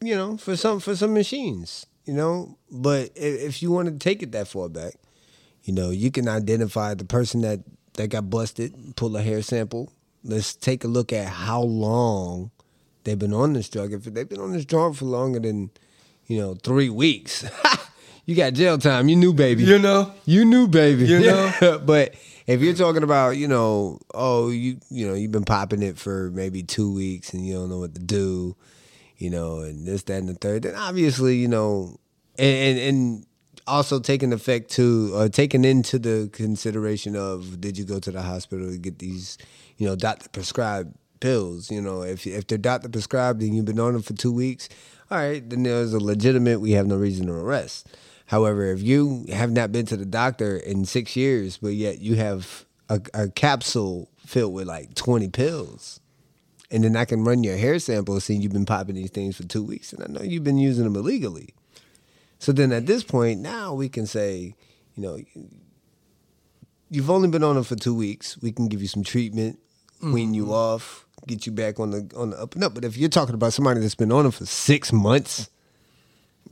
Speaker 1: you know, for some for some machines, you know. But if, if you want to take it that far back, you know, you can identify the person that that got busted, pull a hair sample. Let's take a look at how long they've been on this drug. If they've been on this drug for longer than, you know, three weeks, you got jail time. You knew, baby.
Speaker 2: You know?
Speaker 1: You knew, baby.
Speaker 2: You know?
Speaker 1: but if you're talking about, you know, oh, you you know, you've been popping it for maybe two weeks and you don't know what to do, you know, and this, that, and the third, then obviously, you know, and and, and also taking effect to or taking into the consideration of did you go to the hospital to get these, you know, doctor prescribed pills. You know, if if they're doctor prescribed and you've been on them for two weeks, all right, then there's a legitimate. We have no reason to arrest. However, if you have not been to the doctor in six years, but yet you have a, a capsule filled with like twenty pills, and then I can run your hair sample, seeing you've been popping these things for two weeks, and I know you've been using them illegally. So then at this point, now we can say, you know, you've only been on them for two weeks. We can give you some treatment, wean you mm. off, get you back on the on the up and up. But if you're talking about somebody that's been on them for six months,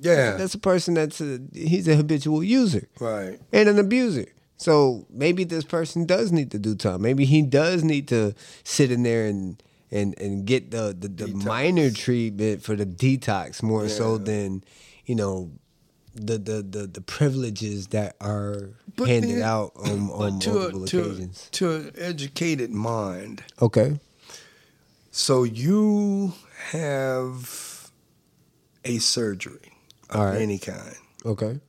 Speaker 2: Yeah.
Speaker 1: that's a person that's a he's a habitual user
Speaker 2: right.
Speaker 1: and an abuser. So maybe this person does need to do time. Maybe he does need to sit in there and and and get the the, the minor treatment for the detox more so than you know the the the, the privileges that are
Speaker 2: But
Speaker 1: handed
Speaker 2: then-
Speaker 1: out on, on multiple
Speaker 2: a, to,
Speaker 1: occasions.
Speaker 2: to an educated mind.
Speaker 1: Okay.
Speaker 2: So you have a surgery of
Speaker 1: right.
Speaker 2: any kind,
Speaker 1: Okay.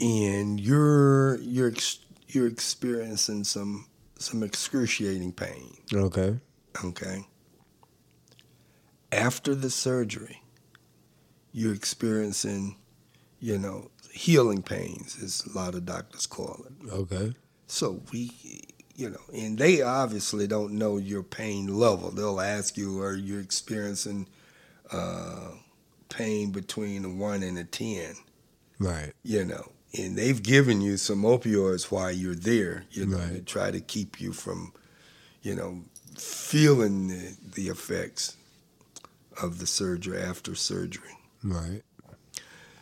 Speaker 2: and you're you're ex- you're experiencing some some excruciating pain.
Speaker 1: Okay.
Speaker 2: Okay. After the surgery, you're experiencing, you know, healing pains, as a lot of doctors call it.
Speaker 1: Okay.
Speaker 2: So we, you know, and they obviously don't know your pain level. They'll ask you, are you experiencing uh, pain between a one and a 10?
Speaker 1: Right.
Speaker 2: You know, and they've given you some opioids while you're there, you know, to try to keep you from, you know, feeling the, the effects of the surgery after surgery.
Speaker 1: Right.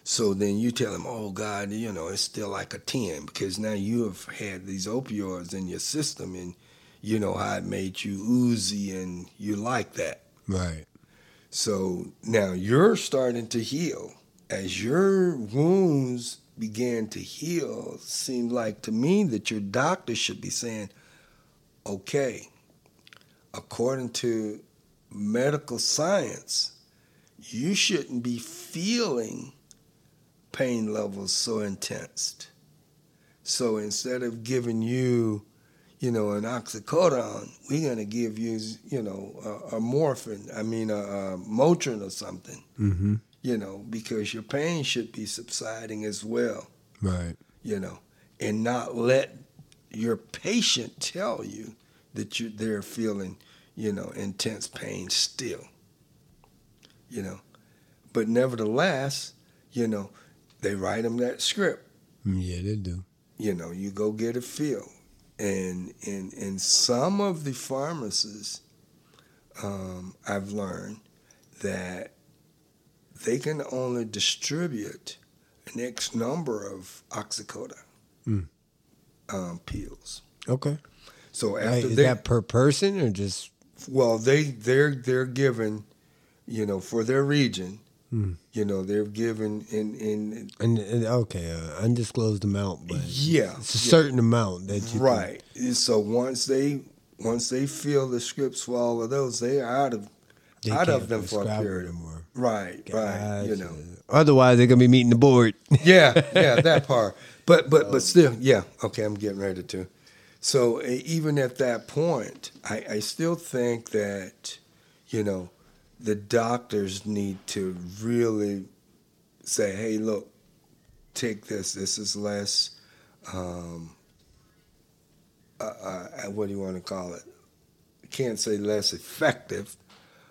Speaker 2: So then you tell him, oh God, you know, it's still like a 10 because now you have had these opioids in your system and you know how it made you oozy and you like that.
Speaker 1: Right.
Speaker 2: So now you're starting to heal. As your wounds began to heal, seemed like to me that your doctor should be saying, okay, according to medical science, you shouldn't be feeling pain levels so intense. So instead of giving you, you know, an oxycodone, we're gonna give you, you know, a, a morphine. I mean, a, a Motrin or something.
Speaker 1: Mm-hmm.
Speaker 2: You know, because your pain should be subsiding as well.
Speaker 1: Right.
Speaker 2: You know, and not let your patient tell you that you they're feeling, you know, intense pain still. You know, but nevertheless, you know, they write them that script
Speaker 1: Yeah, they do.
Speaker 2: you know, you go get it filled. And in in some of the pharmacies, um, I've learned that they can only distribute an X number of oxycodone
Speaker 1: Mm.
Speaker 2: um, pills.
Speaker 1: Okay.
Speaker 2: So after
Speaker 1: Right. Is
Speaker 2: they,
Speaker 1: that per person or just
Speaker 2: well, they they're they're given, you know, for their region, You know, they're given in in
Speaker 1: And, and okay, uh, undisclosed amount, but
Speaker 2: yeah,
Speaker 1: it's a certain amount that you can-
Speaker 2: right. So once they once they fill the scripts for all of those, they are out of
Speaker 1: they
Speaker 2: out of them for a period.
Speaker 1: anymore.
Speaker 2: Right, right. You know.
Speaker 1: Otherwise, they're gonna be meeting the board.
Speaker 2: yeah, yeah, that part. But but but still, yeah. Okay, I'm getting ready to. So even at that point, I, I still think that you know the doctors need to really say, hey, look, take this. This is less. Um, uh, uh, what do you want to call it? Can't say less effective,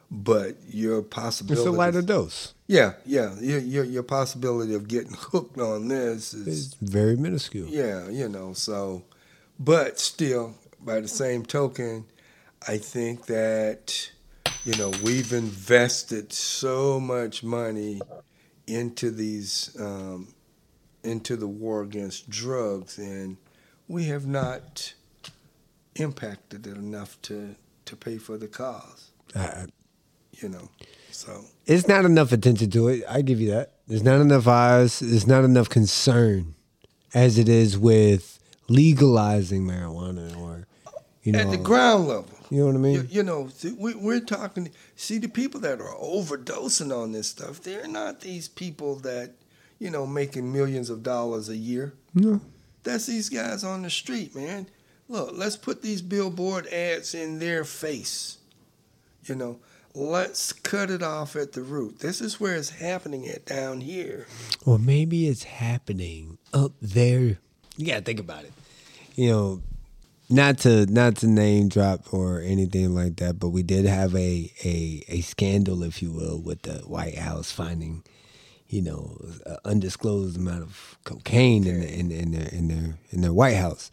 Speaker 2: but your possibility.
Speaker 1: It's a lighter dose.
Speaker 2: Yeah, yeah. Your, your your possibility of getting hooked on this is
Speaker 1: It's very minuscule.
Speaker 2: yeah, you know. So, but still, by the same token, I think that you know we've invested so much money into these um, into the war against drugs, and we have not impacted it enough to to pay for the cause.
Speaker 1: I-
Speaker 2: You know, so.
Speaker 1: it's not enough attention to it. I give you that. There's not enough eyes. There's not enough concern, as it is with legalizing marijuana or, you know,
Speaker 2: at the ground level.
Speaker 1: You know what I mean.
Speaker 2: You, you know, we, we're talking. See, the people that are overdosing on this stuff, they're not these people that, you know, making millions of dollars a year.
Speaker 1: No.
Speaker 2: That's these guys on the street, man. Look, let's put these billboard ads in their face. You know, let's cut it off at the root. This is where it's happening at down here.
Speaker 1: Or maybe it's happening up there. You gotta think about it. You know, not to not to name drop or anything like that, but we did have a a, a scandal, if you will, with the White House finding, you know, an undisclosed amount of cocaine in, the, in, in their in their in their White House.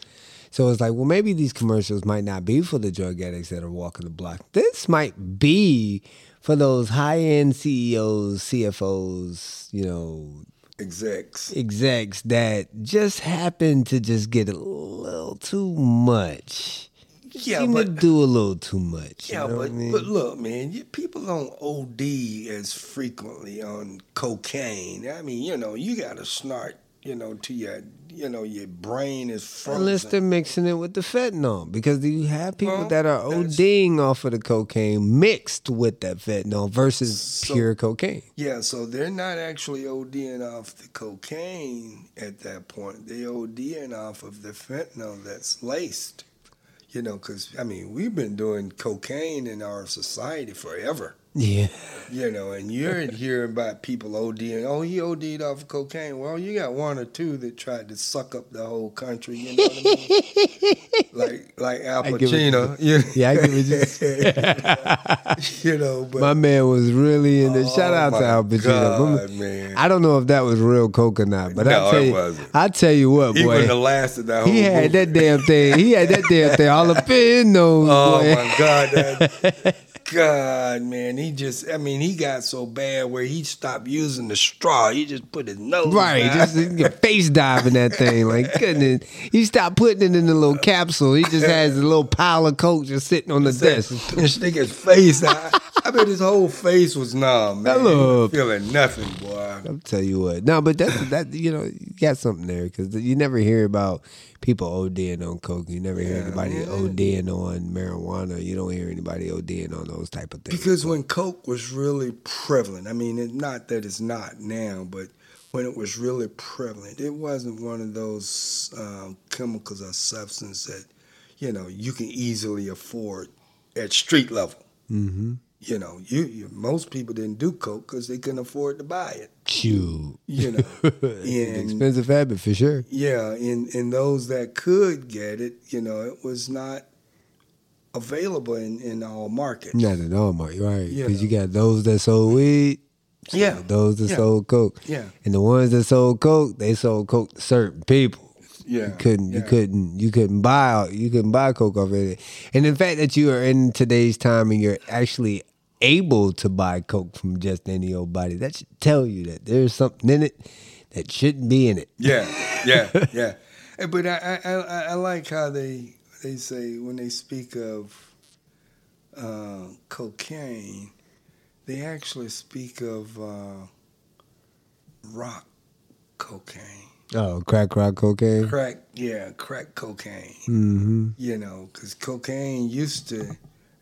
Speaker 1: So it's like, well, maybe these commercials might not be for the drug addicts that are walking the block. This might be for those high end CEOs, CFOs, you know,
Speaker 2: Execs.
Speaker 1: execs that just happen to just get a little too much.
Speaker 2: Yeah,
Speaker 1: Seem to
Speaker 2: but
Speaker 1: do a little too much.
Speaker 2: Yeah,
Speaker 1: you know
Speaker 2: but
Speaker 1: I mean?
Speaker 2: but look, man, you, people don't OD as frequently on cocaine. I mean, you know, you got to snort, you know, to your, you know, your brain is frozen.
Speaker 1: Unless they're mixing it with the fentanyl, because you have people
Speaker 2: Well,
Speaker 1: that are ODing off of the cocaine mixed with that fentanyl versus
Speaker 2: So-
Speaker 1: pure cocaine.
Speaker 2: Yeah, so they're not actually ODing off the cocaine at that point. They're ODing off of the fentanyl that's laced. You know, because I mean, we've been doing cocaine in our society forever.
Speaker 1: Yeah.
Speaker 2: You know, and you're hearing about people ODing. Oh, he OD'd off of cocaine. Well, you got one or two that tried to suck up the whole country. You know what I mean? like like Al Pacino. You,
Speaker 1: Yeah, I get what you
Speaker 2: you know, but
Speaker 1: My man was really in the
Speaker 2: Oh,
Speaker 1: shout out to Al Pacino.
Speaker 2: God, man.
Speaker 1: I don't know if that was real coke or not, but
Speaker 2: No,
Speaker 1: I tell
Speaker 2: it
Speaker 1: you,
Speaker 2: wasn't.
Speaker 1: I tell you what, boy,
Speaker 2: wouldn't have lasted that whole.
Speaker 1: he had
Speaker 2: movie.
Speaker 1: that damn thing. He had that damn thing all up in those.
Speaker 2: Oh
Speaker 1: boy.
Speaker 2: my God, that, God, man, he just. I mean, he got so bad where he stopped using the straw. He just put his nose.
Speaker 1: Right,
Speaker 2: down.
Speaker 1: just face diving that thing. Like goodness, he stopped putting it in the little capsule. He just has a little pile of coke just sitting on the desk.
Speaker 2: and stick his face out. I bet his whole face was numb, man.
Speaker 1: Hello.
Speaker 2: feeling nothing, boy.
Speaker 1: I'll tell you what. No, but that that you know you got something there because you never hear about people ODing on coke. You never hear anybody
Speaker 2: man.
Speaker 1: ODing on marijuana. You don't hear anybody ODing on those type of things.
Speaker 2: Because when coke was really prevalent, I mean, it, not that it's not now, but when it was really prevalent, it wasn't one of those um, chemicals or substance that you know you can easily afford at street level.
Speaker 1: Mm-hmm.
Speaker 2: You know, you, you most people didn't do coke because they couldn't afford to buy it.
Speaker 1: Chew.
Speaker 2: You know, and
Speaker 1: expensive habit for sure.
Speaker 2: yeah, and in those that could get it, you know, it was not available in in all markets.
Speaker 1: Not at all, Mark. You're right. Because you,
Speaker 2: know.
Speaker 1: got those that sold weed.
Speaker 2: Yeah,
Speaker 1: Those that
Speaker 2: Yeah.
Speaker 1: sold coke.
Speaker 2: yeah,
Speaker 1: And the ones that sold coke, they sold coke to certain people.
Speaker 2: yeah.
Speaker 1: You couldn't you
Speaker 2: yeah.
Speaker 1: couldn't you couldn't buy you couldn't buy coke off of it. And the fact that you are in today's time and you're actually able to buy coke from just any old body, that should tell you that there's something in it that shouldn't be in it.
Speaker 2: Yeah, yeah, yeah. But I, I, I, I like how they they say when they speak of uh, cocaine, they actually speak of uh, rock cocaine.
Speaker 1: Oh, crack rock cocaine.
Speaker 2: Crack, yeah, crack cocaine.
Speaker 1: Mm-hmm.
Speaker 2: You know, because cocaine used to,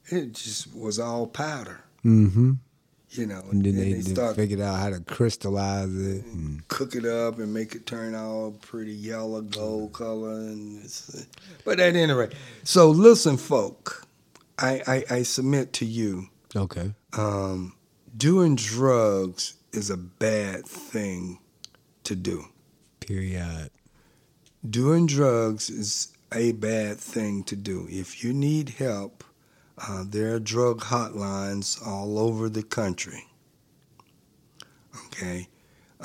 Speaker 2: it just was all powder.
Speaker 1: Mm-hmm.
Speaker 2: You know,
Speaker 1: And then they,
Speaker 2: they start
Speaker 1: figured out how to crystallize it. And,
Speaker 2: cook it up and make it turn all pretty yellow gold color and it's, but at any rate so listen folk I, I, I submit to you
Speaker 1: okay.
Speaker 2: um, doing drugs is a bad thing to do
Speaker 1: Period.
Speaker 2: doing drugs is a bad thing to do if you need help uh, there are drug hotlines all over the country. Okay?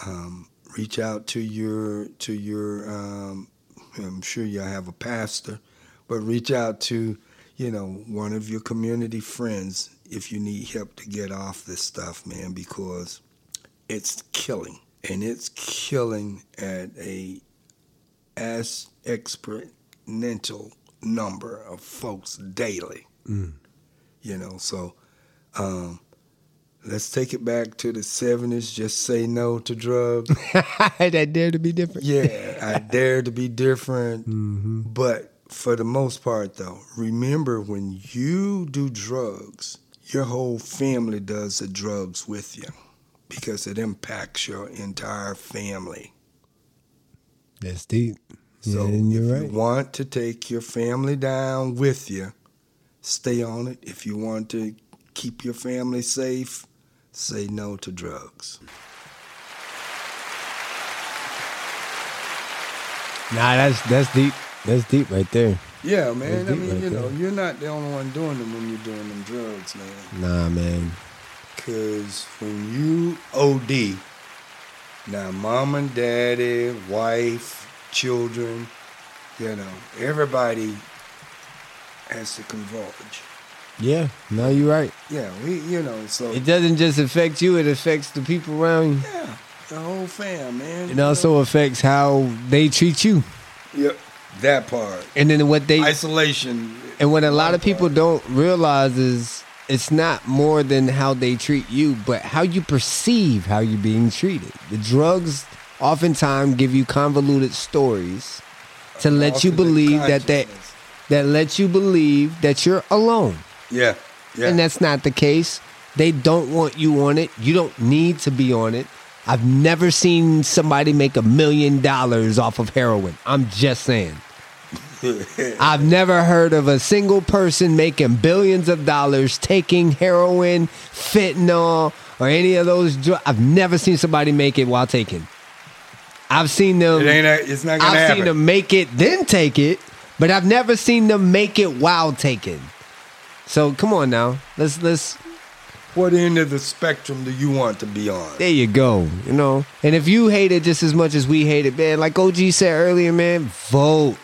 Speaker 2: Um, reach out to your to your um, i'm sure you'll have a pastor but reach out to you know one of your community friends if you need help to get off this stuff man because it's killing and it's killing at a as exponential number of folks daily
Speaker 1: Mm.
Speaker 2: you know so um, let's take it back to the 70s just say no to drugs
Speaker 1: I dare to be different.
Speaker 2: yeah i dare to be different
Speaker 1: Mm-hmm.
Speaker 2: but for the most part though remember when you do drugs your whole family does the drugs with you because it impacts your entire family
Speaker 1: That's deep.
Speaker 2: so
Speaker 1: yeah,
Speaker 2: if
Speaker 1: you're
Speaker 2: you
Speaker 1: right.
Speaker 2: want to take your family down with you, stay on it. If you want to keep your family safe, say no to drugs.
Speaker 1: Nah, that's that's deep. That's deep right there.
Speaker 2: Yeah, man. I mean,
Speaker 1: right
Speaker 2: you know,
Speaker 1: there.
Speaker 2: you're not the only one doing them when you're doing them drugs, man.
Speaker 1: Nah, man.
Speaker 2: Because when you OD, now mom and daddy, wife, children, you know, everybody has to converge.
Speaker 1: Yeah, no, you're right.
Speaker 2: Yeah, we, you know, so
Speaker 1: It doesn't just affect you; it affects the people around you.
Speaker 2: yeah, the whole fam, man.
Speaker 1: It also affects how they treat you,
Speaker 2: Yep, that part.
Speaker 1: and then what they
Speaker 2: Isolation.
Speaker 1: and what a lot of people don't realize is it's not more than how they treat you, but how you perceive how you're being treated. The drugs oftentimes give you convoluted stories to let you believe that that. That lets you believe that you're alone.
Speaker 2: Yeah, yeah.
Speaker 1: And that's not the case. They don't want you on it. You don't need to be on it. I've never seen somebody make a million dollars off of heroin. I'm just saying. I've never heard of a single person making billions of dollars taking heroin, fentanyl, or any of those drugs. I've never seen somebody make it while taking. I've seen them.
Speaker 2: it ain't. a- It's not gonna
Speaker 1: I've
Speaker 2: happen.
Speaker 1: seen them make it, then take it, but I've never seen them make it while taken. So come on now, let's let's.
Speaker 2: What end of the spectrum do you want to be on?
Speaker 1: There you go. You know, and if you hate it just as much as we hate it, man, like OG said earlier, man, vote.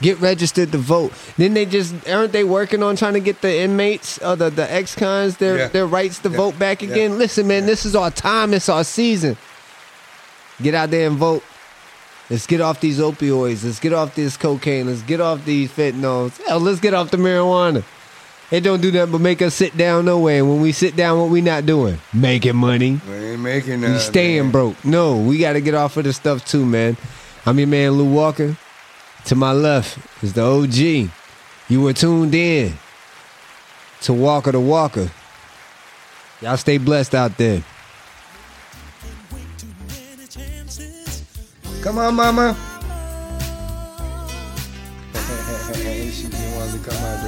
Speaker 1: Get registered to vote. Then they just aren't they working on trying to get the inmates, uh, the the ex cons, their
Speaker 2: Yeah.
Speaker 1: their rights to
Speaker 2: Yeah.
Speaker 1: vote back
Speaker 2: Yeah.
Speaker 1: again. Listen, man, this is our time. It's our season. Get out there and vote. Let's get off these opioids. Let's get off this cocaine. Let's get off these fentanyls. Hell, let's get off the marijuana. It don't do nothing but make us sit down no way. And when we sit down, what we not doing? Making money.
Speaker 2: We ain't making
Speaker 1: We staying
Speaker 2: man.
Speaker 1: broke. No, we got to get off of this stuff too, man. I'm your man, Lou Walker. To my left is the OG. You were tuned in to Walker the Walker. Y'all stay blessed out there.
Speaker 2: Come on, mama. she didn't want to come out